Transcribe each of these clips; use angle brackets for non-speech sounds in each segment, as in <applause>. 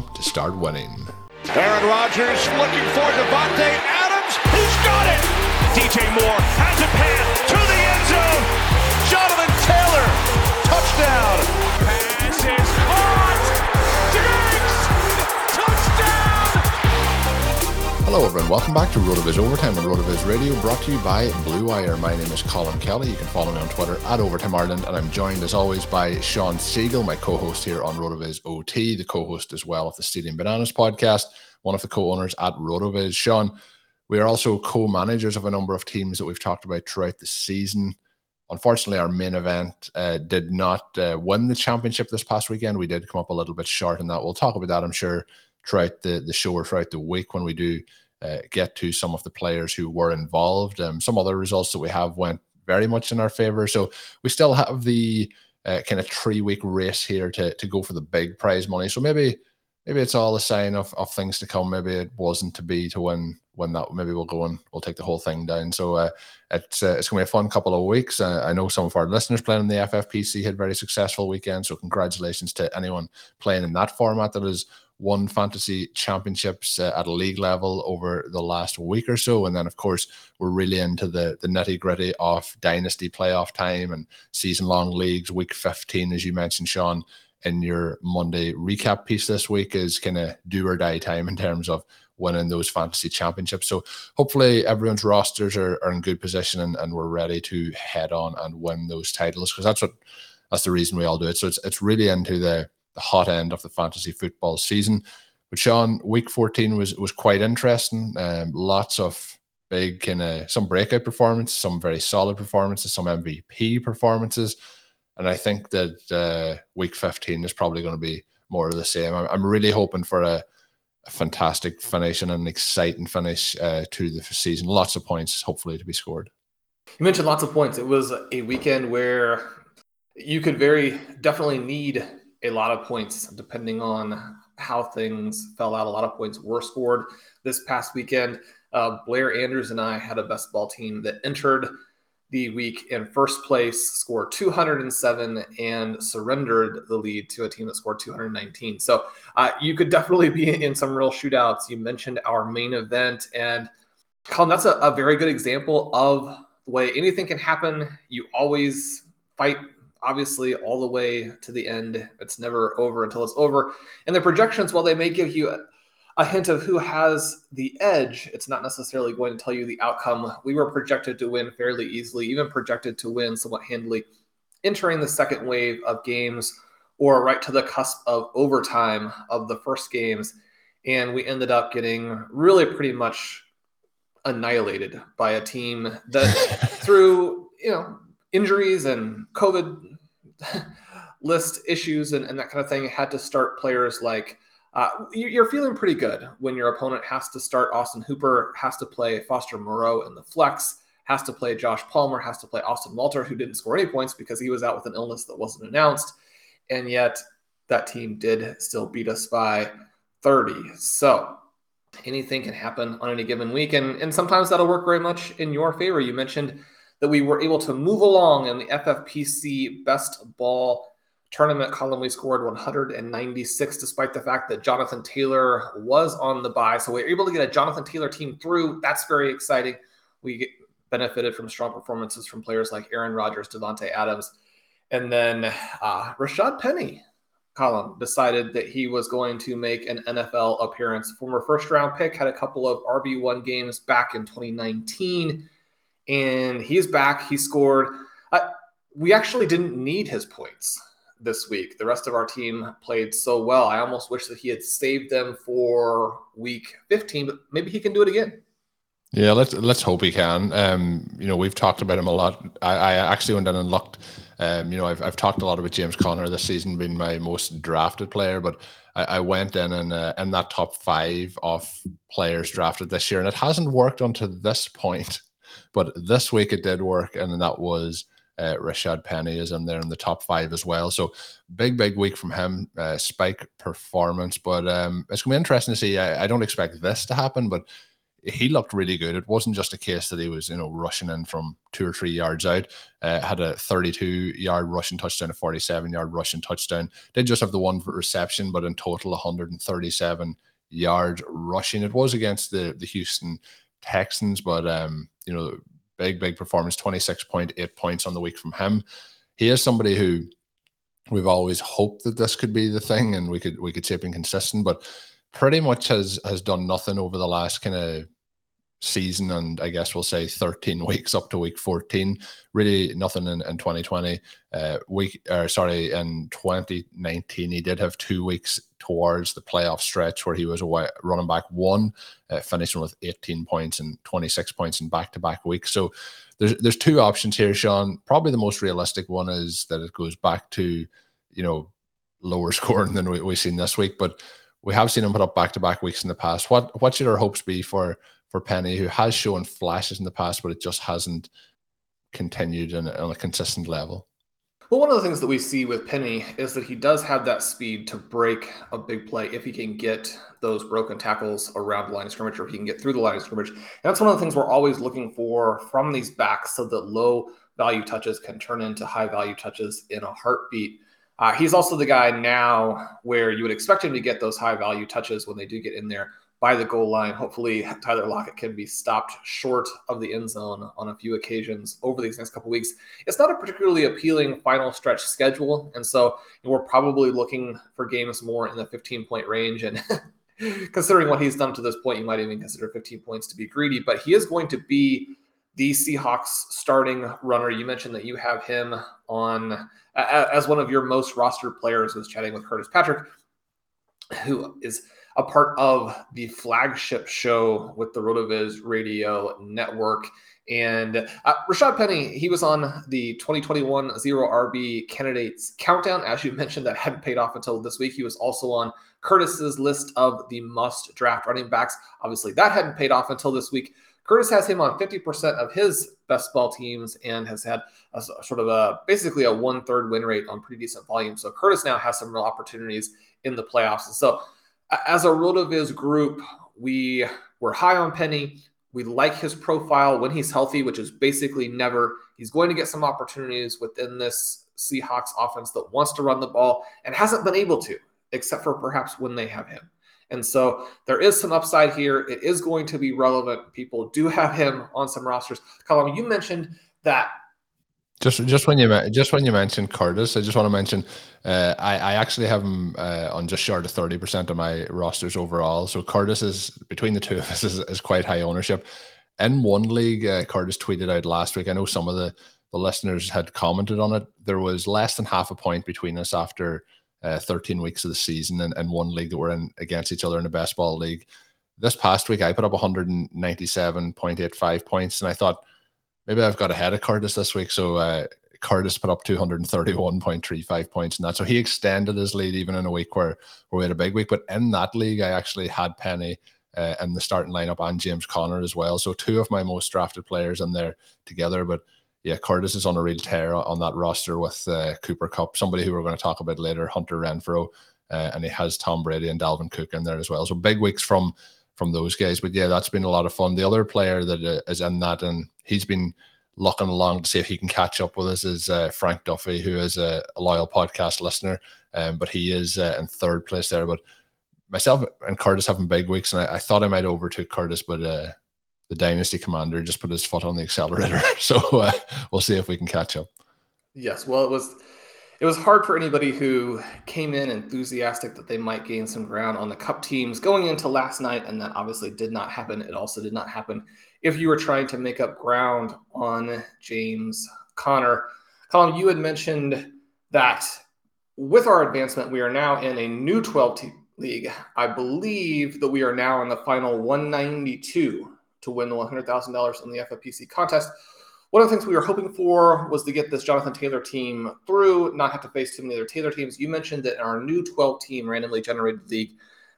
to start winning. Aaron Rodgers looking for Davante Adams. He's got it. DJ Moore has a pass to the end zone. Jonathan Taylor, touchdown. Pass is Hello, everyone. Welcome back to RotoViz Overtime on RotoViz Radio, brought to you by Blue Wire. My name is Colm Kelly. You can follow me on Twitter at Overtime Ireland, and I'm joined as always by Shawn Siegele, my co-host here on RotoViz OT, the co-host as well of the Stadium Bananas podcast, one of the co-owners at RotoViz. Sean, we are also co-managers of a number of teams that we've talked about throughout the season. Unfortunately, our main event uh, did not uh, win the championship this past weekend. We did come up a little bit short in that. We'll talk about that, I'm sure, throughout the, the show or throughout the week when we do uh, get to some of the players who were involved. Um, some other results that we have went very much in our favor. So we still have the uh, kind of three week race here to, to go for the big prize money. So maybe maybe it's all a sign of, of things to come. Maybe it wasn't to be to win when that maybe we'll go and we'll take the whole thing down. So uh, it's uh, it's gonna be a fun couple of weeks. Uh, I know some of our listeners playing in the FFPC had very successful weekend. So congratulations to anyone playing in that format that has won fantasy championships uh, at a league level over the last week or so. And then of course we're really into the the nitty gritty of dynasty playoff time and season long leagues. Week 15, as you mentioned, Shawn. In your Monday recap piece this week is kind of do or die time in terms of winning those fantasy championships. So hopefully everyone's rosters are, are in good position and, and we're ready to head on and win those titles because that's what that's the reason we all do it. So it's it's really into the, the hot end of the fantasy football season. But Shawn, week 14 was was quite interesting. Um, lots of big kind of some breakout performances, some very solid performances, some MVP performances. And I think that uh, week 15 is probably going to be more of the same. I'm, I'm really hoping for a, a fantastic finish and an exciting finish uh, to the season. Lots of points, hopefully, to be scored. You mentioned lots of points. It was a weekend where you could very definitely need a lot of points depending on how things fell out. A lot of points were scored this past weekend. Uh, Blair Andrews and I had a best ball team that entered the week in first place, scored 207, and surrendered the lead to a team that scored 219. So uh, you could definitely be in some real shootouts. You mentioned our main event, and Colm, that's a, a very good example of the way anything can happen. You always fight, obviously, all the way to the end. It's never over until it's over. And the projections, while they may give you a hint of who has the edge. It's not necessarily going to tell you the outcome. We were projected to win fairly easily, even projected to win somewhat handily, entering the second wave of games or right to the cusp of overtime of the first games. And we ended up getting really pretty much annihilated by a team that <laughs> through, you know, injuries and COVID <laughs> list issues and, and that kind of thing had to start players like uh, you're feeling pretty good when your opponent has to start Austin Hooper, has to play Foster Moreau in the flex, has to play Josh Palmer, has to play Austin Walter, who didn't score any points because he was out with an illness that wasn't announced. And yet that team did still beat us by 30. So anything can happen on any given week. And, and sometimes that'll work very much in your favor. You mentioned that we were able to move along in the FFPC best ball tournament Colm. We scored 196 despite the fact that Jonathan Taylor was on the buy. So we are able to get a Jonathan Taylor team through. That's very exciting. We benefited from strong performances from players like Aaron Rodgers, Davante Adams. And then uh, Rashad Penny Colm decided that he was going to make an NFL appearance. Former first round pick had a couple of RB1 games back in 2019, and he's back. He scored. Uh, we actually didn't need his points this week. The rest of our team played so well. I almost wish that he had saved them for week 15, but maybe he can do it again. Yeah, let's let's hope he can. Um, you know, we've talked about him a lot. I, I actually went in and looked um, you know, I've, I've talked a lot about James Conner this season being my most drafted player, but I, I went in and uh, in that top five of players drafted this year, and it hasn't worked until this point. But this week it did work, and that was uh, Rashad Penny is in there in the top five as well. So big, big week from him. Uh, spike performance, but um, it's gonna be interesting to see. I, I don't expect this to happen, but he looked really good. It wasn't just a case that he was, you know, rushing in from two or three yards out. Uh, had a 32 yard rushing touchdown, a 47 yard rushing touchdown. Did just have the one reception, but in total 137 yard rushing. It was against the the Houston Texans, but um, you know, big big performance. 26.8 points on the week from him. He is somebody who we've always hoped that this could be the thing, and we could we could see it being consistent, but pretty much has has done nothing over the last kind of season and I guess we'll say 13 <laughs> weeks up to week 14. Really nothing in, in 2020. Uh, week or sorry, in 2019 he did have two weeks towards the playoff stretch where he was away running back one, uh, finishing with 18 points and 26 points in back-to-back weeks. So there's there's two options here, Sean. Probably the most realistic one is that it goes back to, you know, lower <laughs> scoring than we, we've seen this week. But we have seen him put up back to back weeks in the past. What what should our hopes be for for Penny, who has shown flashes in the past, but it just hasn't continued on, on a consistent level? Well, one of the things that we see with Penny is that he does have that speed to break a big play if he can get those broken tackles around the line of scrimmage or he can get through the line of scrimmage. And that's one of the things we're always looking for from these backs so that low value touches can turn into high value touches in a heartbeat. Uh, he's also the guy now where you would expect him to get those high value touches when they do get in there by the goal line. Hopefully, Tyler Lockett can be stopped short of the end zone on a few occasions over these next couple weeks. It's not a particularly appealing final stretch schedule, and so we're probably looking for games more in the 15 point range. And <laughs> considering what he's done to this point, you might even consider 15 points to be greedy. But he is going to be the Seahawks starting runner. You mentioned that you have him on as one of your most rostered players. Was chatting with Curtis Patrick, who is a part of the flagship show with the Rotoviz Radio Network. And uh, Rashad Penny, he was on the 2021 Zero RB candidates countdown. As you mentioned, that hadn't paid off until this week. He was also on Curtis's list of the must draft running backs. Obviously, that hadn't paid off until this week. Curtis has him on 50% of his best ball teams and has had a, sort of a basically a one third win rate on pretty decent volume. So Curtis now has some real opportunities in the playoffs. And so as a RotoViz group, we were high on Penny. We like his profile when he's healthy, which is basically never. He's going to get some opportunities within this Seahawks offense that wants to run the ball and hasn't been able to, except for perhaps when they have him. And so there is some upside here. It is going to be relevant. People do have him on some rosters. Colm, you mentioned that. Just, just when you just when you mentioned Curtis, I just want to mention uh, I, I actually have him uh, on just short of thirty percent of my rosters overall. So Curtis is between the two of us is, is quite high ownership. In one league, uh, Curtis tweeted out last week. I know some of the the listeners had commented on it. There was less than half a point between us after uh, 13 weeks of the season and, and one league that we're in against each other in the best ball league. This past week, I put up 197.85 points, and I thought maybe I've got ahead of Curtis this week. So uh, Curtis put up 231.35 points and that. So he extended his lead even in a week where, where we had a big week. But in that league, I actually had Penny uh, in the starting lineup and James Conner as well. So two of my most drafted players in there together. But yeah, Curtis is on a real tear on that roster with uh, Cooper Kupp, somebody who we're going to talk about later, Hunter Renfrow. uh, and he has Tom Brady and Dalvin Cook in there as well. So big weeks from from those guys. But yeah, that's been a lot of fun. The other player that uh, is in that, and he's been looking along to see if he can catch up with us, is uh, Frank Duffy, who is a, a loyal podcast listener. Um, but he is uh, in third place there. But myself and Curtis having big weeks, and I, I thought I might overtake Curtis, but uh, the Dynasty Commander just put his foot on the accelerator. <laughs> so uh, we'll see if we can catch up. Yes, well, it was it was hard for anybody who came in enthusiastic that they might gain some ground on the Kupp teams going into last night, and that obviously did not happen. It also did not happen if you were trying to make up ground on James Conner Colm, you had mentioned that with our advancement, we are now in a new 12 team league. I believe that we are now in the final 192 to win the $100,000 in the FFPC contest. One of the things we were hoping for was to get this Jonathan Taylor team through, not have to face too many other Taylor teams. You mentioned that in our new 12 team randomly generated league,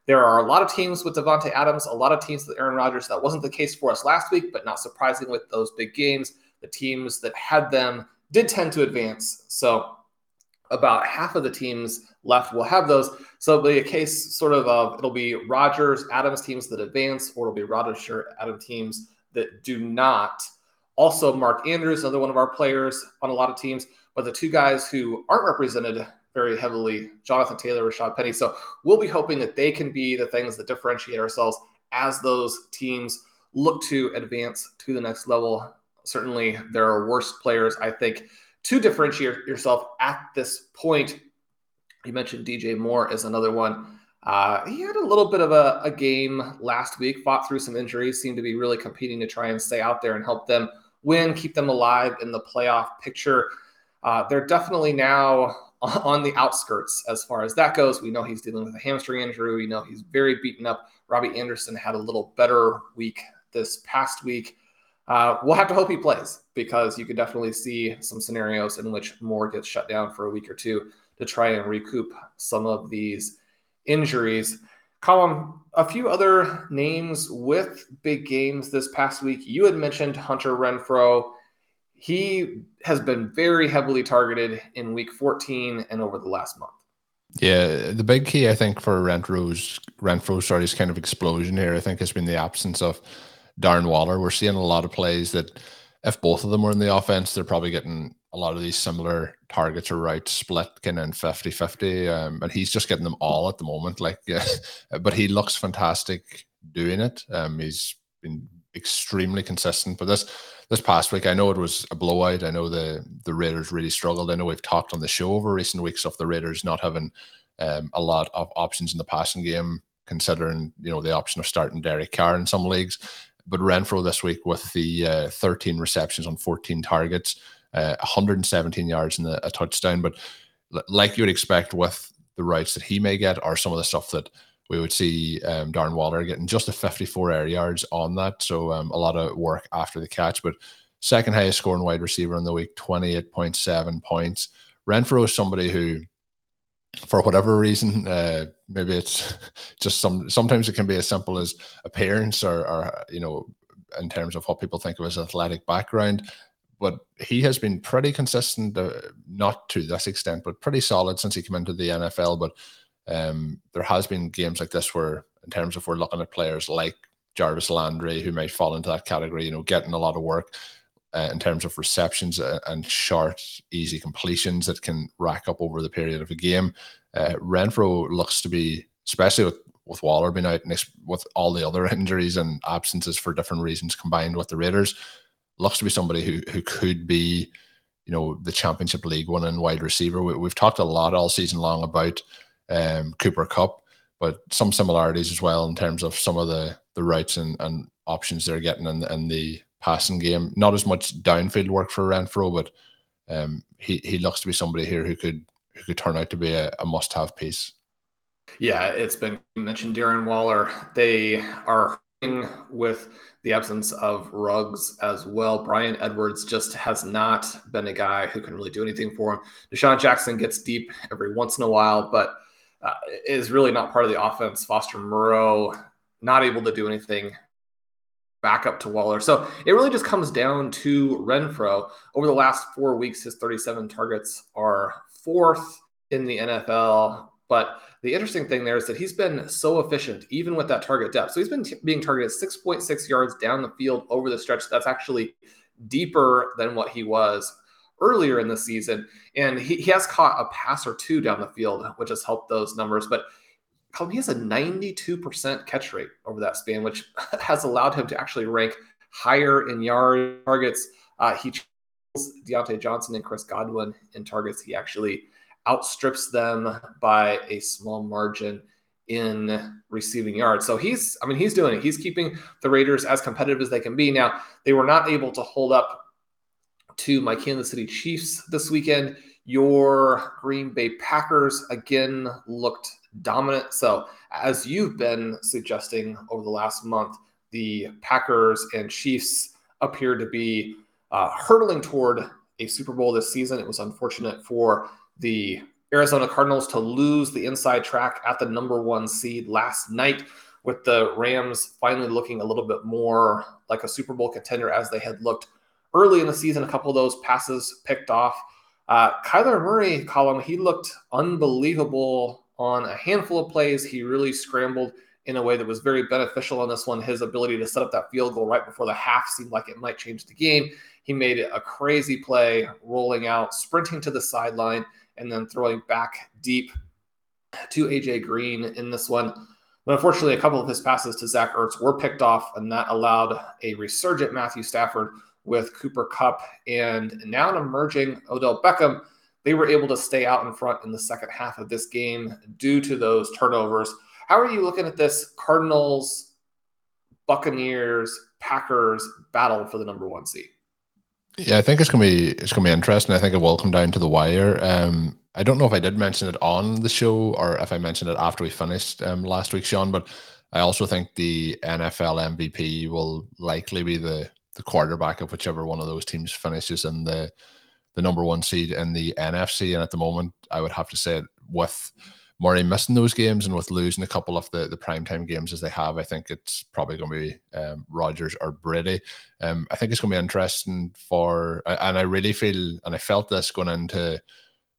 there are a lot of teams with Davante Adams, a lot of teams with Aaron Rodgers. That wasn't the case for us last week, but not surprising with those big games. The teams that had them did tend to advance. So about half of the teams left will have those. So it'll be a case sort of of it'll be Rodgers, Adams teams that advance, or it'll be Rodgers, Adam teams that do not. Also, Mark Andrews, another one of our players on a lot of teams, but the two guys who aren't represented very heavily, Jonathan Taylor, Rashad Penny. So we'll be hoping that they can be the things that differentiate ourselves as those teams look to advance to the next level. Certainly, there are worse players, I think, to differentiate yourself at this point. You mentioned DJ Moore as another one. Uh, he had a little bit of a, a, game last week, fought through some injuries, seemed to be really competing to try and stay out there and help them win, keep them alive in the playoff picture. Uh, they're definitely now <laughs> on the outskirts as far as that goes. We know he's dealing with a hamstring injury. We know he's very beaten up. Robbie Anderson had a little better week this past week. Uh, we'll have to hope he plays because you could definitely see some scenarios in which Moore gets shut down for a week or two to try and recoup some of these injuries. Colm, a few other names with big games this past week. You had mentioned Hunter Renfrow. He has been very heavily targeted in week 14 and over the last month. Yeah, the big key I think for Renfrow's Renfrow sorry's kind of explosion here, I think, has been the absence of Darren Waller. We're seeing a lot of plays that if both of them were in the offense, they're probably getting a lot of these similar targets or right split kind of 50 50. Um, and he's just getting them all at the moment. Like, <laughs> yeah, but he looks fantastic doing it. Um, he's been extremely consistent. But this this past week, I know it was a blowout. I know the the Raiders really struggled. I know we've talked on the show over recent weeks of the Raiders not having um, a lot of options in the passing game, considering you know the option of starting Derek Carr in some leagues. But Renfrow this week with the uh, 13 receptions on 14 targets, uh, 117 yards and a, touchdown. But like you would expect with the rights that he may get, or some of the stuff that we would see um, Darren Waller getting just a 54 air yards on that. So um, a lot of work after the catch. But second highest scoring wide receiver in the week, 28.7 points. Renfrow is somebody who for whatever reason, uh, maybe it's <laughs> just some. Sometimes it can be as simple as appearance, or, or you know, in terms of what people think of his athletic background. But he has been pretty consistent, uh, not to this extent, but pretty solid since he came into the NFL. But um, there has been games like this where, in terms of we're looking at players like Jarvis Landry, who might fall into that category, you know, getting a lot of work uh, in terms of receptions uh, and short, easy completions that can rack up over the period of a game. Uh, Renfrow looks to be, especially with, with Waller being out and with all the other <laughs> injuries and absences for different reasons combined with the Raiders, looks to be somebody who who could be, you know, the Championship League one and wide receiver. We, have talked a lot all season long about um, Cooper Kupp, but some similarities as well in terms of some of the the routes and, and options they're getting in, in the passing game. Not as much downfield work for Renfrow, but um, he he looks to be somebody here who could who could turn out to be a, a must have piece. Yeah, it's been mentioned Darren Waller. They are with the absence of Ruggs as well. Bryan Edwards just has not been a guy who can really do anything for him. DeSean Jackson gets deep every once in a while, but uh, is really not part of the offense. Foster Moreau not able to do anything back up to Waller. So it really just comes down to Renfrow. Over the last four weeks, his 37 targets are fourth in the NFL. But the interesting thing there is that he's been so efficient, even with that target depth. So he's been t- being targeted 6.6 yards down the field over the stretch. That's actually deeper than what he was earlier in the season. And he, he has caught a pass or two down the field, which has helped those numbers. But he has a 92% catch rate over that span, which <laughs> has allowed him to actually rank higher in yard targets. Uh, he Diontae Johnson and Chris Godwin in targets. He actually outstrips them by a small margin in receiving yards. So he's, I mean, he's doing it. He's keeping the Raiders as competitive as they can be. Now, they were not able to hold up to my Kansas City Chiefs this weekend. Your Green Bay Packers again looked dominant. So, as you've been suggesting over the last month, the Packers and Chiefs appear to be uh, hurtling toward a Super Bowl this season. It was unfortunate for the Arizona Cardinals to lose the inside track at the number one seed last night, with the Rams finally looking a little bit more like a Super Bowl contender as they had looked early in the season. A couple of those passes picked off. Uh, Kyler Murray, Colm, he looked unbelievable on a handful of plays. He really scrambled in a way that was very beneficial on this one. His ability to set up that field goal right before the half seemed like it might change the game. He made a crazy play, rolling out, sprinting to the sideline, and then throwing back deep to AJ Green in this one. But unfortunately, a couple of his passes to Zach Ertz were picked off, and that allowed a resurgent Matthew Stafford with Cooper Kupp and now an emerging Odell Beckham they were able to stay out in front in the second half of this game due to those turnovers. How are you looking at this Cardinals, Buccaneers, Packers battle for the number one seed? Yeah, I think it's gonna be it's gonna be interesting. I think it will come down to the wire. Um, I don't know if I did mention it on the show or if I mentioned it after we finished um, last week, Sean. But I also think the NFL MVP will likely be the the quarterback of whichever one of those teams finishes in the the number one seed in the NFC. And at the moment, I would have to say with Murray missing those games and with losing a couple of the, the primetime games as they have, I think it's probably going to be um, Rodgers or Brady. Um, I think it's going to be interesting for, and I really feel, and I felt this going into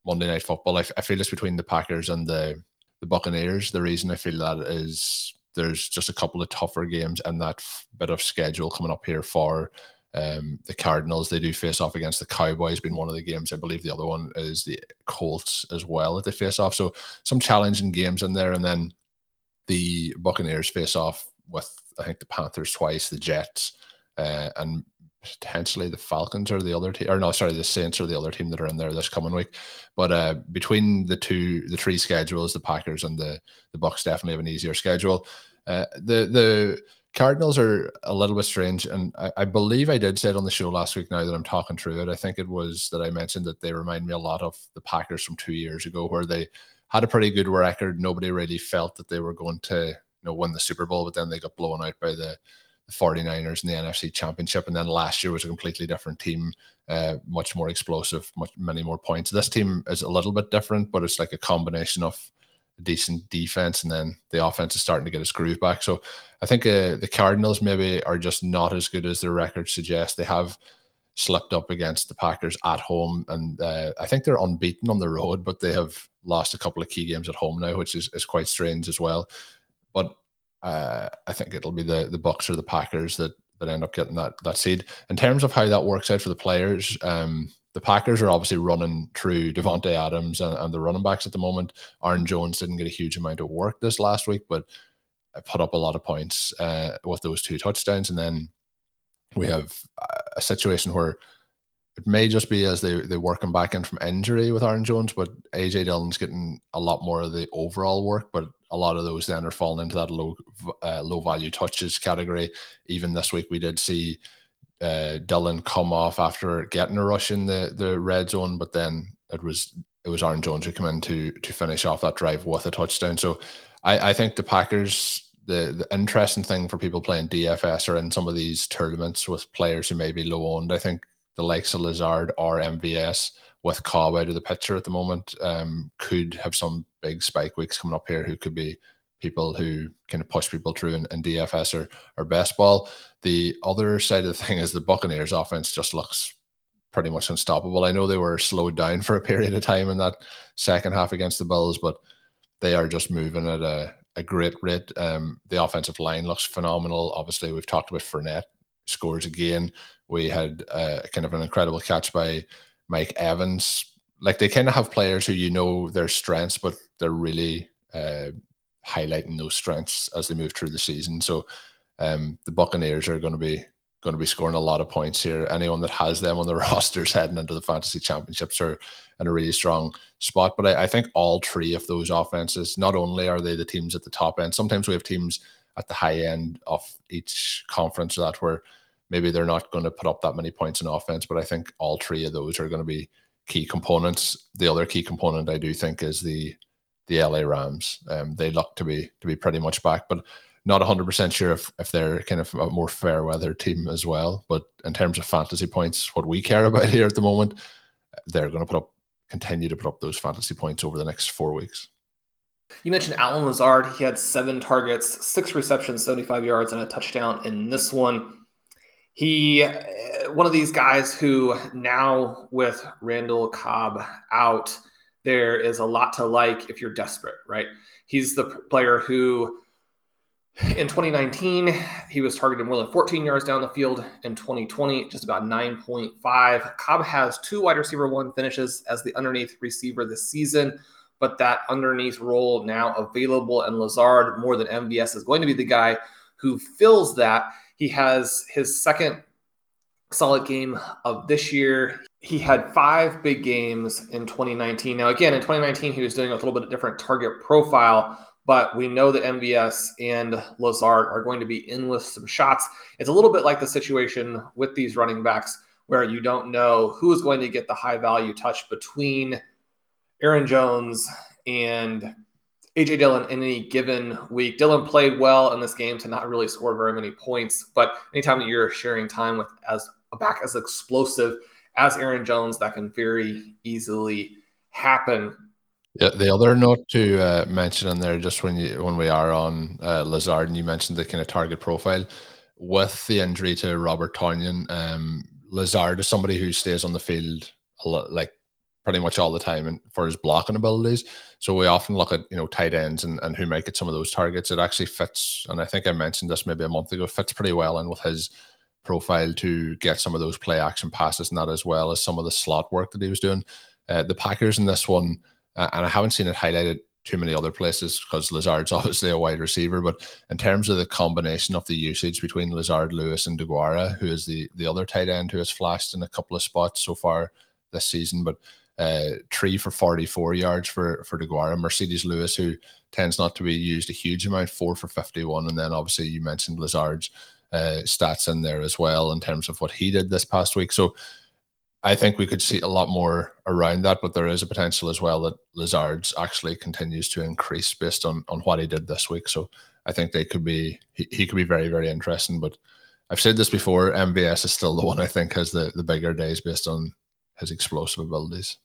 Monday Night Football. I, I feel it's between the Packers and the, the Buccaneers. The reason I feel that is there's just a couple of tougher games and that bit of schedule coming up here for um, the Cardinals, they do face off against the Cowboys, being one of the games. I believe the other one is the Colts as well that they face off. So some challenging games in there. And then the Buccaneers face off with, I think, the Panthers twice, the Jets, uh, and potentially the Falcons or the other team, or no, sorry, the Saints are the other team that are in there this coming week. But uh, between the two, the three schedules, the Packers and the the Bucks definitely have an easier schedule. Uh, the the Cardinals are a little bit strange, and I, I, believe I did say it on the show last week. Now that I'm talking through it, I think it was that I mentioned that they remind me a lot of the Packers from two years ago, where they had a pretty good record. Nobody really felt that they were going to, you know, win the Super Bowl, but then they got blown out by the, the 49ers in the NFC Championship, and then last year was a completely different team, uh, much more explosive, much many more points. This team is a little bit different, but it's like a combination of decent defense, and then the offense is starting to get its groove back. So I think uh, the Cardinals maybe are just not as good as their record suggests. They have slipped up against the Packers at home, and uh, I think they're unbeaten on the road, but they have lost a couple of key games at home now, which is, is quite strange as well. But uh, I think it'll be the the Bucks or the Packers that that end up getting that that seed. In terms of how that works out for the players, um, the Packers are obviously running through Davante Adams and, and, the running backs at the moment. Aaron Jones didn't get a huge amount of work this last week, but I put up a lot of points uh, with those two touchdowns. And then we have a situation where it may just be as they, they work him back in from injury with Aaron Jones, but AJ Dillon's getting a lot more of the overall work, but a lot of those then are falling into that low uh, low value touches category. Even this week, we did see uh, Dillon come off after getting a rush in the the red zone, but then it was it was Aaron Jones who came in to to finish off that drive with a touchdown. So I, I think the Packers the, the interesting thing for people playing DFS or in some of these tournaments with players who may be low owned. I think the likes of Lazard or MVS with Cobb out of the picture at the moment um, could have some big spike weeks coming up here who could be people who kind of push people through in, DFS or, or best ball. The other side of the thing is the Buccaneers offense just looks pretty much unstoppable. I know they were slowed down for a period of time in that second half against the Bills, but they are just moving at a, a great rate. Um, the offensive line looks phenomenal. Obviously, we've talked about Fournette scores again. We had uh, kind of an incredible catch by Mike Evans. Like they kind of have players who you know their strengths, but they're really uh, highlighting those strengths as they move through the season. So um, the Buccaneers are going to be going to be scoring a lot of points here. Anyone that has them on the <laughs> rosters heading into the fantasy championships are in a really strong spot. But I, I, think all three of those offenses, not only are they the teams at the top end, sometimes we have teams at the high end of each conference that where maybe they're not going to put up that many points in offense. But I think all three of those are going to be key components. The other key component I do think is the the LA Rams. Um, they look to be to be pretty much back, but not 100% sure if, if they're kind of a more fair weather team as well. But in terms of fantasy points, what we care <laughs> about here at the moment, they're going to put up, continue to put up those fantasy points over the next four weeks. You mentioned Allen Lazard. He had seven targets, six receptions, 75 yards, and a touchdown in this one. He, uh, one of these guys who now with Randall Cobb out, there is a lot to like if you're desperate, right? He's the player who in 2019, he was targeted more than 14 yards down the field. In 2020, just about 9.5. Cobb has two wide receiver one finishes as the underneath receiver this season, but that underneath role now available. And Lazard, more than MVS, is going to be the guy who fills that. He has his second solid game of this year. He had five big games in 2019. Now, again, in 2019, he was doing a little bit of different target profile but we know that MVS and Lazard are going to be in with some shots. It's a little bit like the situation with these running backs where you don't know who is going to get the high value touch between Aaron Jones and AJ Dillon in any given week. Dillon played well in this game to not really score very many points, but anytime that you're sharing time with as a back as explosive as Aaron Jones, that can very easily happen. Yeah, the other note to uh, mention in there, just when you when we are on uh, Lazard, and you mentioned the kind of target profile with the injury to Robert Tonyan, um, Lazard is somebody who stays on the field a lot, like pretty much all the time, and for his blocking abilities. So we often look at you know tight ends and, and who might get some of those targets. It actually fits, and I think I mentioned this maybe a month ago. Fits pretty well in with his profile to get some of those play action passes and that as well as some of the slot work that he was doing. Uh, the Packers in this one uh, and I haven't seen it highlighted too many other places because Lazard's <laughs> obviously a wide receiver. But in terms of the combination of the usage between Lazard, Lewis, and Deguara, who is the the other tight end who has flashed in a couple of spots so far this season, but uh, three for 44 yards for for Deguara, Marcedes Lewis, who tends not to be used a huge amount, four for 51, and then obviously you mentioned Lazard's uh, stats in there as well in terms of what he did this past week. So I think we could see a lot more around that, but there is a potential as well that Lazard's actually continues to increase based on on what he did this week. So I think they could be he, he could be very very interesting. But I've said this before, MVS is still the <laughs> one I think has the the bigger days based on his explosive abilities.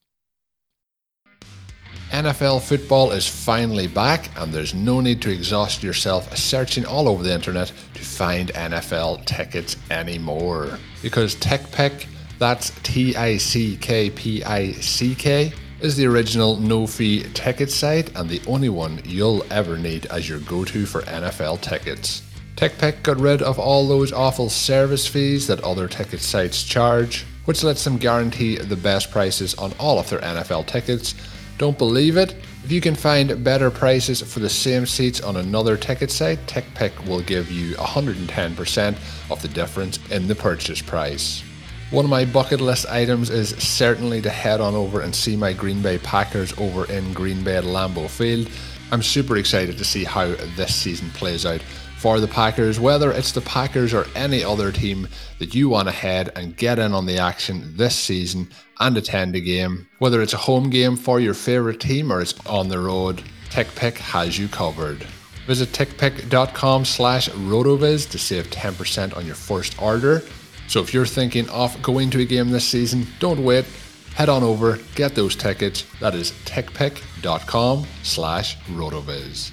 NFL football is finally back, and there's no need to exhaust yourself searching all over the internet to find NFL tickets anymore. Because TickPick that's T I C K P I C K is the original no fee ticket site and the only one you'll ever need as your go to for NFL tickets. TickPick got rid of all those awful service fees that other ticket sites charge, which lets them guarantee the best prices on all of their NFL tickets. Don't believe it? If you can find better prices for the same seats on another ticket site, TickPick will give you 110% of the difference in the purchase price. One of my bucket list items is certainly to head on over and see my Green Bay Packers over in Green Bay at Lambeau Field. I'm super excited to see how this season plays out for the Packers, whether it's the Packers or any other team that you want to head and get in on the action this season and attend a game. Whether it's a home game for your favourite team or it's on the road, TickPick has you covered. Visit tickpick.com slash rotoviz to save 10% on your first order. So if you're thinking of going to a game this season, don't wait. Head on over, get those tickets. That is tickpick.com slash rotoviz.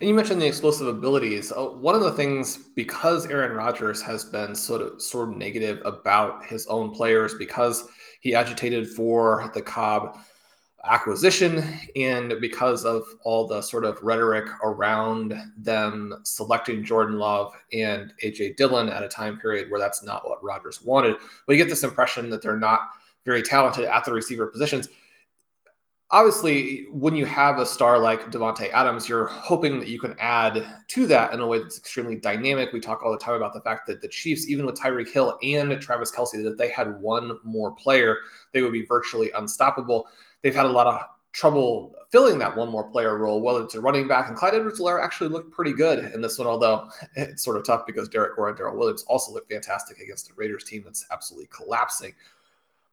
And you mentioned the explosive abilities. Uh, one of the things, because Aaron Rodgers has been sort of sort of negative about his own players, because he agitated for the Cobb acquisition, and because of all the sort of rhetoric around them selecting Jordan Love and AJ Dillon at a time period where that's not what Rodgers wanted, we get this impression that they're not very talented at the receiver positions obviously, when you have a star like Davante Adams, you're hoping that you can add to that in a way that's extremely dynamic. We talk all the time about the fact that the Chiefs, even with Tyreek Hill and Travis Kelce, that they had one more player, they would be virtually unstoppable. They've had a lot of trouble filling that one more player role, whether it's a running back. And Clyde Edwards-Helaire actually looked pretty good in this one, although <laughs> it's sort of tough because Derrick Gore and Darrel Williams also looked fantastic against the Raiders team that's absolutely collapsing.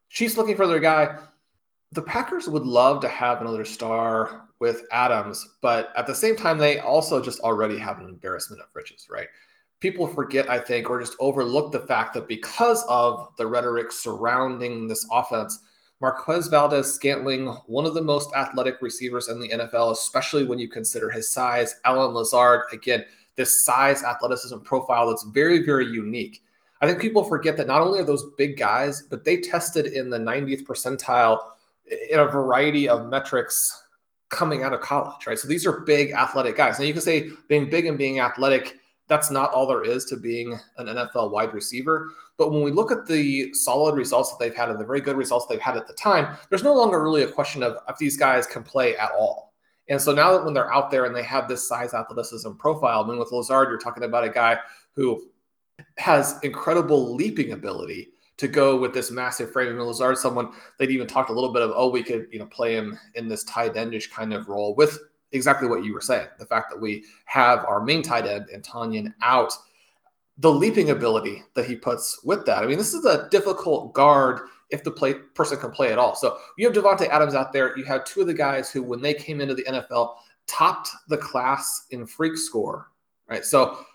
Chiefs looking for their guy the Packers would love to have another star with Adams, but at the same time, they also just already have an embarrassment of riches, right? People forget, I think, or just overlook the fact that because of the rhetoric surrounding this offense, Marquez Valdes Scantling, one of the most athletic receivers in the NFL, especially when you consider his size. Allen Lazard, again, this size athleticism profile that's very, very unique. I think people forget that not only are those big guys, but they tested in the 90th percentile in a variety of metrics coming out of college, right? So these are big athletic guys. Now you can say being big and being athletic, that's not all there is to being an NFL wide receiver. But when we look at the solid results that they've had and the very good results they've had at the time, there's no longer really a question of if these guys can play at all. And so now that when they're out there and they have this size athleticism profile, I mean, with Lazard, you're talking about a guy who has incredible leaping ability to go with this massive frame. And Lazard, someone they'd even talked a little bit of, oh, we could, you know, play him in this tight endish kind of role with exactly what you were saying. The fact that we have our main tight end and Tonyan out, the leaping ability that he puts with that. I mean, this is a difficult guard if the play person can play at all. So you have Davante Adams out there. You have two of the guys who, when they came into the NFL, topped the class in freak score. Right. So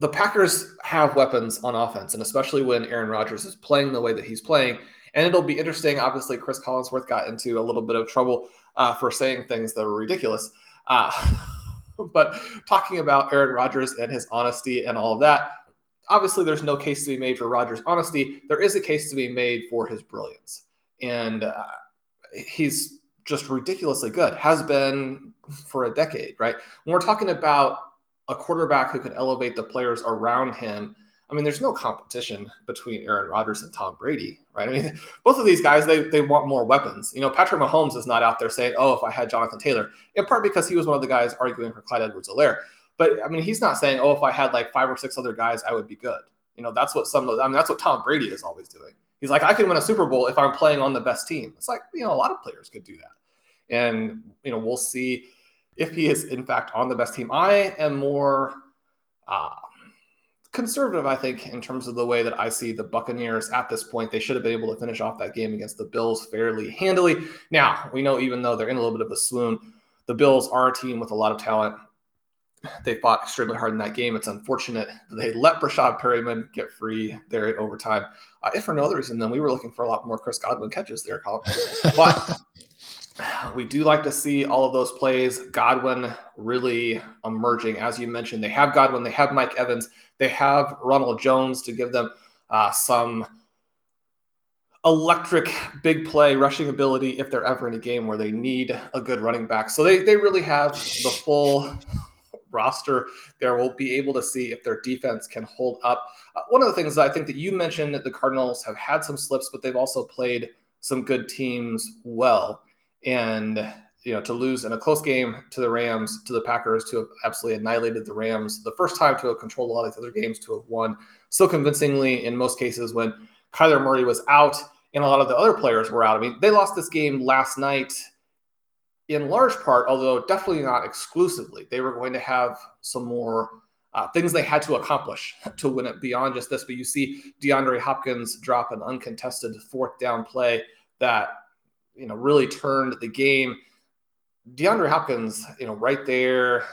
the Packers have weapons on offense, and especially when Aaron Rodgers is playing the way that he's playing, And it'll be interesting. Obviously, Cris Collinsworth got into a little bit of trouble uh, for saying things that were ridiculous. Uh, <laughs> but talking about Aaron Rodgers and his honesty and all of that, obviously there's no case to be made for Rodgers' honesty. There is a case to be made for his brilliance. And uh, he's just ridiculously good, has been for a decade, right? When we're talking about a quarterback who can elevate the players around him, I mean, there's no competition between Aaron Rodgers and Tom Brady, right? I mean, <laughs> both of these guys, they, they want more weapons. You know, Patrick Mahomes is not out there saying, oh, if I had Jonathan Taylor, in part because he was one of the guys arguing for Clyde Edwards Helaire. But I mean, he's not saying, oh, if I had like five or six other guys, I would be good. You know, that's what some of, I mean, that's what Tom Brady is always doing. He's like, I can win a Super Bowl if I'm playing on the best team. It's like, you know, a lot of players could do that. And, you know, we'll see if he is in fact on the best team. I am more uh, conservative, I think, in terms of the way that I see the Buccaneers at this point. They should have been able to finish off that game against the Bills fairly handily. Now, we know even though they're in a little bit of a swoon, the Bills are a team with a lot of talent. They fought extremely hard in that game. It's unfortunate that they let Breshad Perryman get free there in overtime. Uh, if for no other reason, then we were looking for a lot more Chris Godwin catches there, Colm. <laughs> But we do like to see all of those plays. Godwin really emerging. As you mentioned, they have Godwin, they have Mike Evans, they have Ronald Jones to give them uh, some electric big play rushing ability if they're ever in a game where they need a good running back. So they, they really have the full roster there. We'll be able to see if their defense can hold up. Uh, one of the things that I think that you mentioned that the Cardinals have had some slips, but they've also played some good teams well and you know to lose in a close game to the Rams, to the Packers, to have absolutely annihilated the Rams, the first time to have controlled a lot of these other games, to have won so convincingly in most cases when Kyler Murray was out and a lot of the other players were out. I mean, they lost this game last night in large part, although definitely not exclusively. They were going to have some more uh, things they had to accomplish <laughs> to win it beyond just this. But you see DeAndre Hopkins drop an uncontested fourth down play that you know, really turned the game. DeAndre Hopkins, you know, right there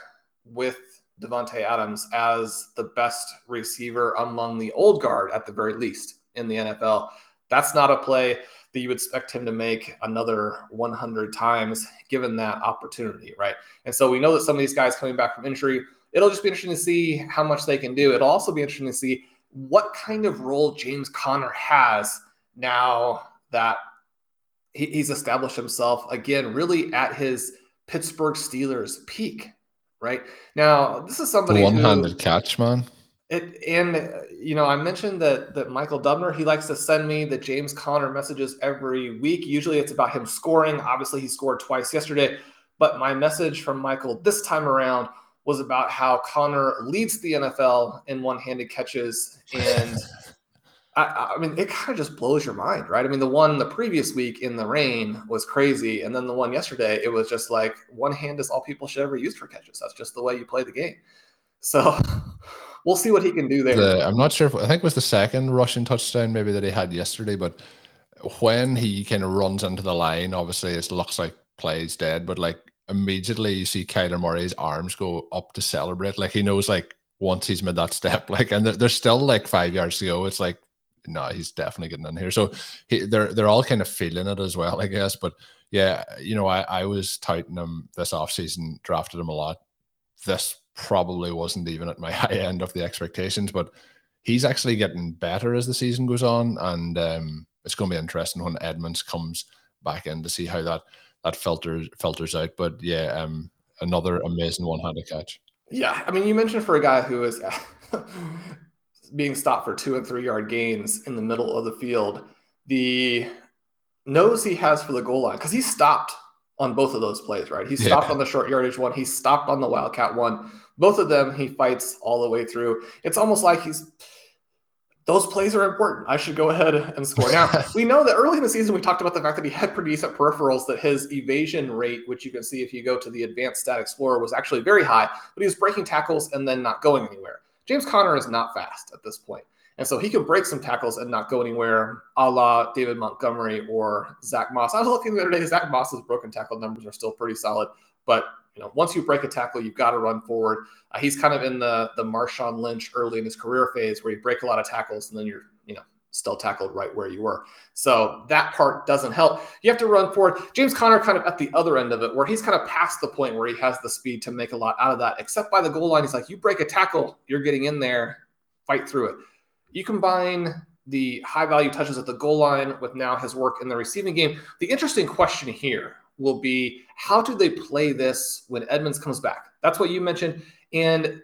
with Davante Adams as the best receiver among the old guard at the very least in the NFL. That's not a play that you would expect him to make another 100 times given that opportunity, right? And so we know that some of these guys coming back from injury, it'll just be interesting to see how much they can do. It'll also be interesting to see what kind of role James Conner has now that he, he's established himself again, really at his Pittsburgh Steelers peak. Right now, this is somebody one-handed catch, man. It, and uh, you know, I mentioned that that Michael Dubner he likes to send me the James Conner messages every week. Usually, it's about him scoring. Obviously, he scored twice yesterday. But my message from Michael this time around was about how Conner leads the NFL in one-handed catches and <laughs> I, I, mean, it kind of just blows your mind, right? I mean, the one the previous week in the rain was crazy, and then the one yesterday, it was just like one hand is all people should ever use for catches. That's just the way you play the game. So <laughs> we'll see what he can do there. The, I'm not sure. If, I think it was the second rushing touchdown maybe that he had yesterday, but when he kind of runs into the line, obviously it looks like plays dead, but like immediately you see Kyler Murray's arms go up to celebrate, like he knows like once he's made that step, <laughs> like and there's still like five yards to go. It's like no, he's definitely getting in here. So he, they're they're all kind of feeling it as well, I guess. But yeah, you know, I, I was touting him this offseason, drafted him a lot. This probably wasn't even at my <laughs> high end of the expectations, but he's actually getting better as the season goes on, and um, it's going to be interesting when Edmonds comes back in to see how that that filters filters out. But yeah, um, another amazing one-handed catch. Yeah, I mean, you mentioned for a guy who is <laughs> being stopped for two and three yard gains in the middle of the field, the nose he has for the goal line, because he stopped on both of those plays, right? He stopped yeah. on the short yardage one, he stopped on the Wildcat one. Both of them he fights all the way through. It's almost like he's those plays are important. I should go ahead and score. Now, <laughs> we know that early in the season, we talked about the fact that he had pretty decent peripherals, that his evasion rate, which you can see if you go to the advanced stat explorer, was actually very high, but he was breaking tackles and then not going anywhere. James Conner is not fast at this point. And so he can break some tackles and not go anywhere, a la David Montgomery or Zach Moss. I was looking the other day, Zach Moss's broken tackle numbers are still pretty solid. But you know, once you break a tackle, you've got to run forward. Uh, he's kind of in the the Marshawn Lynch early in his career phase where you break a lot of tackles and then you're, still tackled right where you were. So that part doesn't help. You have to run forward. James Conner kind of at the other end of it, where he's kind of past the point where he has the speed to make a lot out of that, except by the goal line. He's like, you break a tackle, you're getting in there, fight through it. You combine the high value touches at the goal line with now his work in the receiving game. The interesting question here will be how do they play this when Edmonds comes back? That's what you mentioned. And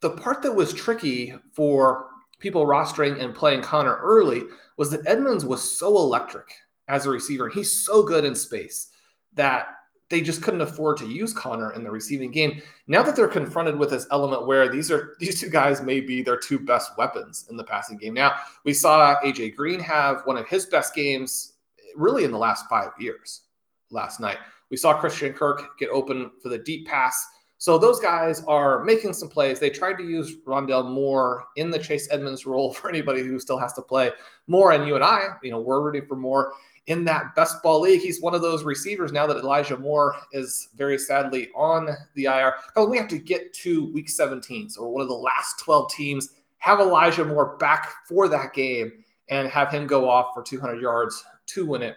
the part that was tricky for people rostering and playing Conner early was that Edmonds was so electric as a receiver. and He's so good in space that they just couldn't afford to use Conner in the receiving game. Now that they're confronted with this element where these are <laughs> these two guys may be their two best weapons in the passing game. Now we saw AJ Green have one of his best games really in the last five years last night. We saw Christian Kirk get open for the deep pass so those guys are making some plays. They tried to use Rondale Moore in the Chase Edmonds role <laughs> for anybody who still has to play Moore. And you and I, you know, we're rooting for Moore in that best ball league. He's one of those receivers now that Elijah Moore is very sadly on the IR. Oh, we have to get to week 17. So one of the last 12 teams have Elijah Moore back for that game and have him go off for 200 yards to win it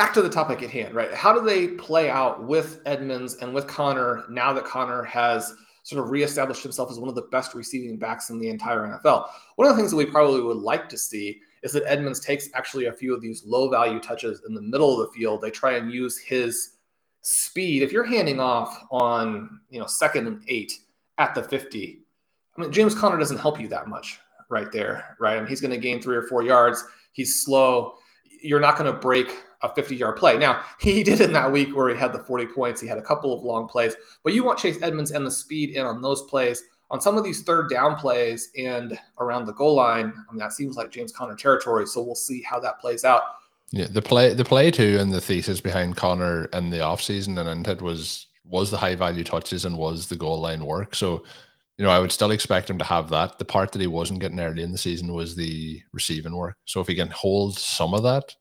back to the topic at hand, right? How do they play out with Edmonds and with Conner now that Conner has sort of reestablished himself as one of the best receiving backs in the entire NFL? One of the things that we probably would like to see is that Edmonds takes actually a few of these low value touches in the middle of the field. They try and use his speed. If you're handing off on, you know, second and eight at the 50, I mean, James Conner doesn't help you that much right there, right? I mean, he's going to gain three or four yards. He's slow. You're not going to break a 50 yard play. Now, <laughs> he did in that week where he had the 40 points. He had a couple of long plays, but you want Chase Edmonds and the speed in on those plays. On some of these third down plays and around the goal line, I mean, that seems like James Conner territory. So we'll see how that plays out. Yeah, the play, the play too, and the thesis behind Conner in the offseason and into it was was the high value touches and was the goal line work. So, you know, I would still expect him to have that. The part that he wasn't getting early in the season was the receiving work. So if he can hold some of that,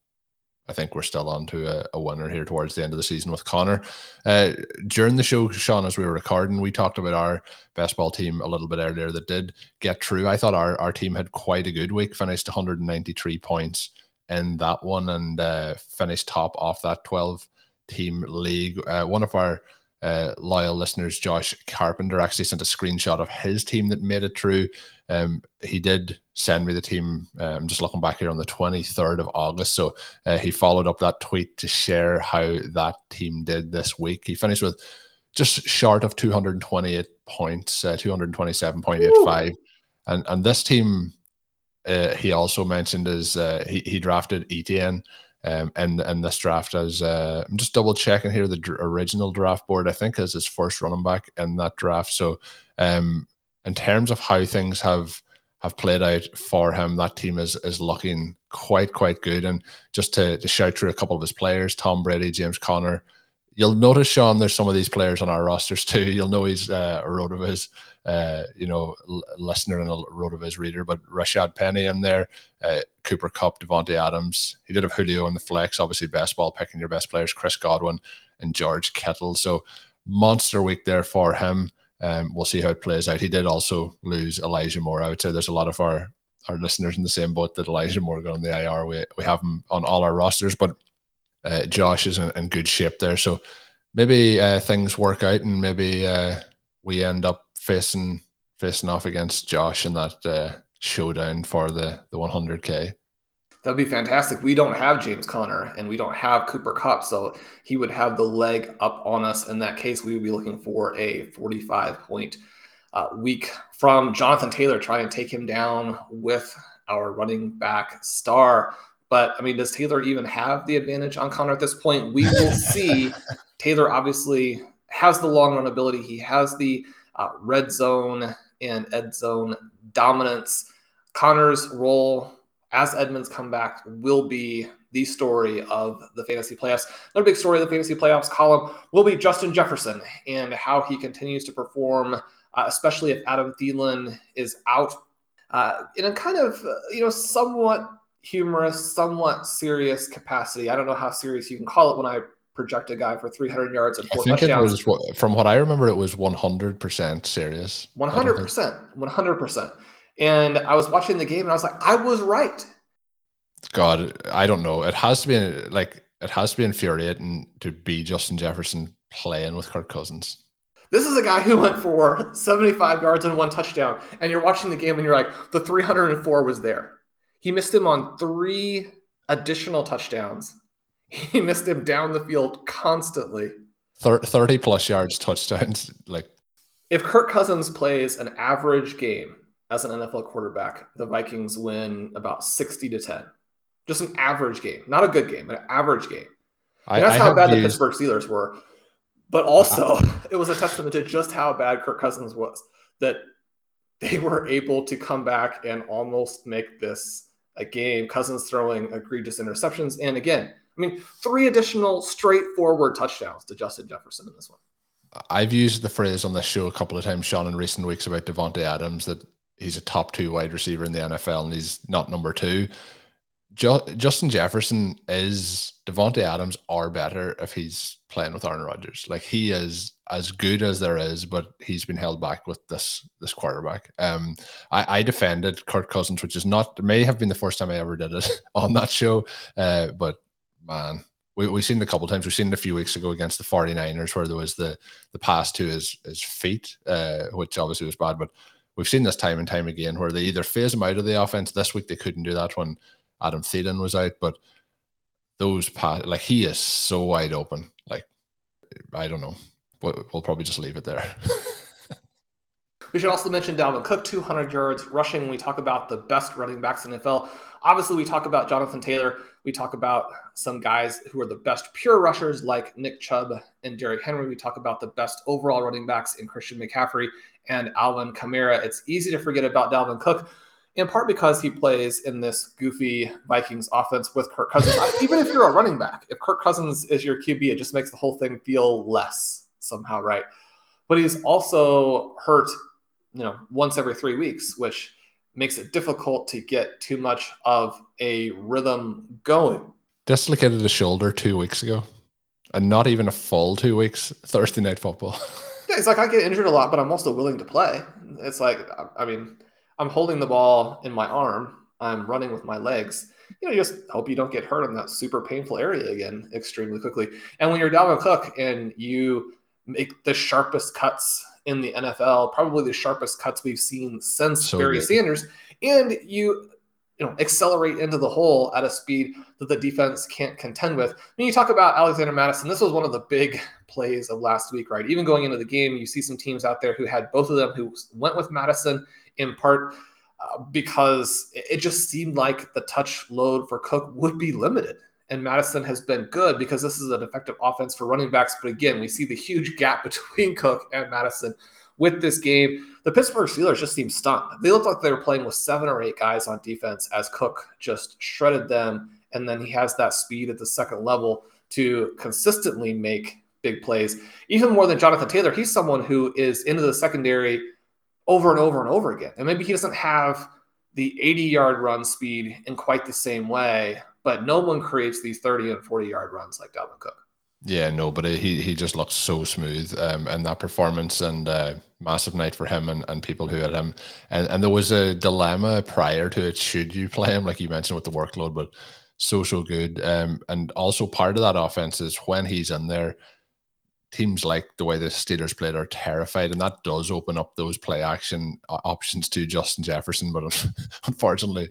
I think we're still on to a, a, winner here towards the end of the season with Conner. Uh, during the show, Shawn, as we were recording, we talked about our best ball team a little bit earlier that did get through. I thought our, our team had quite a good week, finished 193 points in that one and uh, finished top off that 12 team league. Uh, one of our uh, loyal listeners, Josh Carpenter, actually sent a screenshot of his team that made it through. Um, he did send me the team. Uh, I'm just looking back here on the 23rd of August. So uh, he followed up that tweet to share how that team did this week. He finished with just short of 228 points, uh, 227.85. And and this team, uh, he also mentioned is he he drafted Etienne. Um, and and this draft as uh, I'm just double checking here the dr- original draft board I think is his first running back in that draft. So um, in terms of how things have have played out for him, that team is is looking quite quite good. And just to, to shout through a couple of his players, Tom Brady, James Conner. You'll notice, Shawn, there's some of these players on our rosters too. <laughs> You'll know he's uh, RotoViz, uh, you know, l- listener and a road of his reader. But Rashaad Penny in there, uh, Cooper Kupp, Davante Adams. He did have Julio in the flex. Obviously, best ball picking your best players, Chris Godwin and George Kittle. So monster week there for him. Um, we'll see how it plays out. He did also lose Elijah Moore. I would say there's a lot of our our listeners in the same boat that Elijah Moore got on the IR. We we have him on all our rosters, but uh, Josh is in, in, good shape there. So maybe uh, things work out, and maybe uh, we end up facing facing off against Josh in that uh, showdown for the the 100k. That'd be fantastic. We don't have James Conner and we don't have Cooper Kupp, so he would have the leg up on us. In that case, we would be looking for a 45 point uh, week from Jonathan Taylor, trying to take him down with our running back star. But I mean, does Taylor even have the advantage on Conner at this point? We will <laughs> see. Taylor obviously has the long run ability. He has the uh, red zone and ed zone dominance. Conner's role as Edmonds come back will be the story of the fantasy playoffs. Another big story of the fantasy playoffs Colm will be Justin Jefferson and how he continues to perform, uh, especially if Adam Thielen is out. Uh, in a kind of, uh, you know, somewhat humorous, somewhat serious capacity. I don't know how serious you can call it when I project a guy for 300 yards and four I think touchdowns. It was, from what I remember, it was 100% serious. 100%. 100%. And I was watching the game and I was like, I was right. God, I don't know. It has to be like it has to be infuriating to be Justin Jefferson playing with Kirk Cousins. This is a guy who went for 75 yards and one touchdown. And you're watching the game and you're like, the 304 was there. He missed him on three additional touchdowns. He missed him down the field constantly. 30 plus yards touchdowns. <laughs> Like if Kirk Cousins plays an average game as an NFL quarterback, the Vikings win about 60 to 10. Just an average game, not a good game, an average game. And that's I, I how bad used... the Pittsburgh Steelers were. But also, <laughs> it was a testament to just how bad Kirk Cousins was that they <laughs> were able to come back and almost make this a game. Cousins throwing egregious interceptions. And again, I mean, three additional straightforward touchdowns to Justin Jefferson in this one. I've used the phrase on this show a couple of times, Shawn, in recent weeks about Davante Adams that he's a top two wide receiver in the NFL and he's not number two. Justin Jefferson is Davante Adams are better if he's playing with Aaron Rodgers. Like he is as good as there is, but he's been held back with this this quarterback. Um, I, I defended Kirk Cousins, which is not may have been the first time I ever did it <laughs> on that show. Uh, but man, we, we've seen it a couple times. We've seen it a few weeks ago against the 49ers where there was the the pass to his his feet, uh, which obviously was bad. But we've seen this time and time again where they either phase him out of the offense. This week they couldn't do that when Adam Thielen was out, but those pass like he is so wide open. Like I don't know. We'll, we'll probably just leave it there. <laughs> we should also mention Dalvin Cook, 200 yards rushing. When we talk about the best running backs in the NFL, obviously we talk about Jonathan Taylor. We talk about some guys who are the best pure rushers like Nick Chubb and Derrick Henry. We talk about the best overall running backs in Christian McCaffrey and Alvin Kamara. It's easy to forget about Dalvin Cook in part because he plays in this goofy Vikings offense with Kirk Cousins. Even if you're a running back, if Kirk Cousins is your QB, it just makes the whole thing feel less somehow, right? But he's also hurt, you know, once every three weeks, which makes it difficult to get too much of a rhythm going. Dislocated the shoulder two weeks ago, and not even a full two weeks. Thursday night football. <laughs> yeah, it's like I get injured a lot, but I'm also willing to play. It's like, I mean I'm holding the ball in my arm. I'm running with my legs. You know, you just hope you don't get hurt in that super painful area again extremely quickly. And when you're Dalvin Cook and you make the sharpest cuts in the NFL, probably the sharpest cuts we've seen since so Barry good. Sanders, and you you know accelerate into the hole at a speed that the defense can't contend with. When you talk about Alexander Mattison, this was one of the big <laughs> plays of last week, right? Even going into the game, you see some teams out there who had both of them who went with Mattison in part uh, because it just seemed like the touch load for Cook would be limited. And Mattison has been good because this is an effective offense for running backs. But again, we see the huge gap <laughs> between Cook and Mattison with this game. The Pittsburgh Steelers just seem stunned. They looked like they were playing with seven or eight guys on defense as Cook just shredded them. And then he has that speed at the second level to consistently make big plays. Even more than Jonathan Taylor, he's someone who is into the secondary over and over and over again. And maybe he doesn't have the 80 yard run speed in quite the same way, but no one creates these 30 and 40 yard runs like Dalvin Cook. Yeah, no, but he he just looks so smooth um, and that performance and uh, massive night for him and, and people who had him. And and there was a dilemma prior to it. Should you play him, like you mentioned with the workload, but so so good. Um, and also part of that offense is when he's in there, teams like the way the Steelers played are terrified, and that does open up those play action options to Justin Jefferson. But <laughs> unfortunately,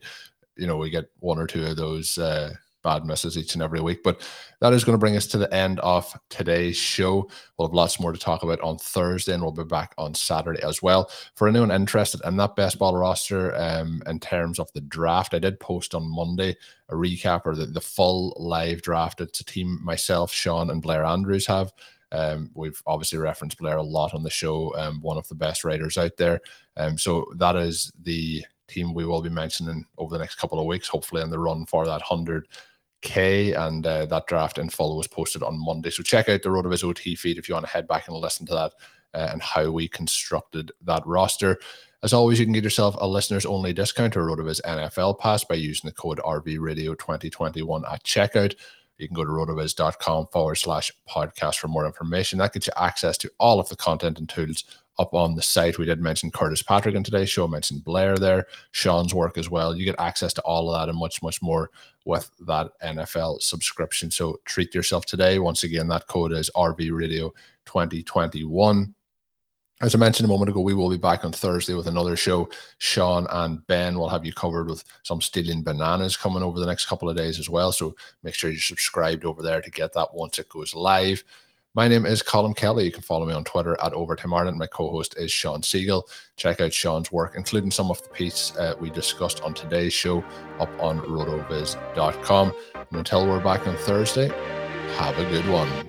you know, we get one or two of those uh, bad misses each and every week. But that is going to bring us to the end of today's show. We'll have lots more to talk about on Thursday, and we'll be back on Saturday as well. For anyone interested in that best ball roster, um, in terms of the draft, I did post on Monday a recap or the, the full live draft. It's a team myself, Shawn, and Blair Andrews have. Um, we've obviously referenced Blair a lot on the show, um, one of the best writers out there. Um, so that is the team we will be mentioning over the next couple of weeks, hopefully in the run for that 100K. And uh, that draft in full was posted on Monday. So check out the RotoViz OT feed if you want to head back and listen to that uh, and how we constructed that roster. As always, you can get yourself a listeners only discount or RotoViz NFL pass by using the code RV Radio 2021 at checkout. You can go to rotoviz.com forward slash podcast for more information. That gets you access to all of the content and tools up on the site. We did mention Curtis Patrick in today's show, mentioned Blair there, Shawn's work as well. You get access to all of that and much, much more with that NFL subscription. So treat yourself today. Once again, that code is RV Radio 2021. As I mentioned a moment ago, we will be back on Thursday with another show. Shawn and Ben will have you covered with some stealing bananas coming over the next couple of days as well. So make sure you're subscribed over there to get that once it goes live. My name is Colm Kelly. You can follow me on Twitter at Overtime Ireland. My co-host is Shawn Siegele. Check out Shawn's work, including some of the piece uh, we discussed on today's show up on rotoviz.com. And until we're back on Thursday, have a good one.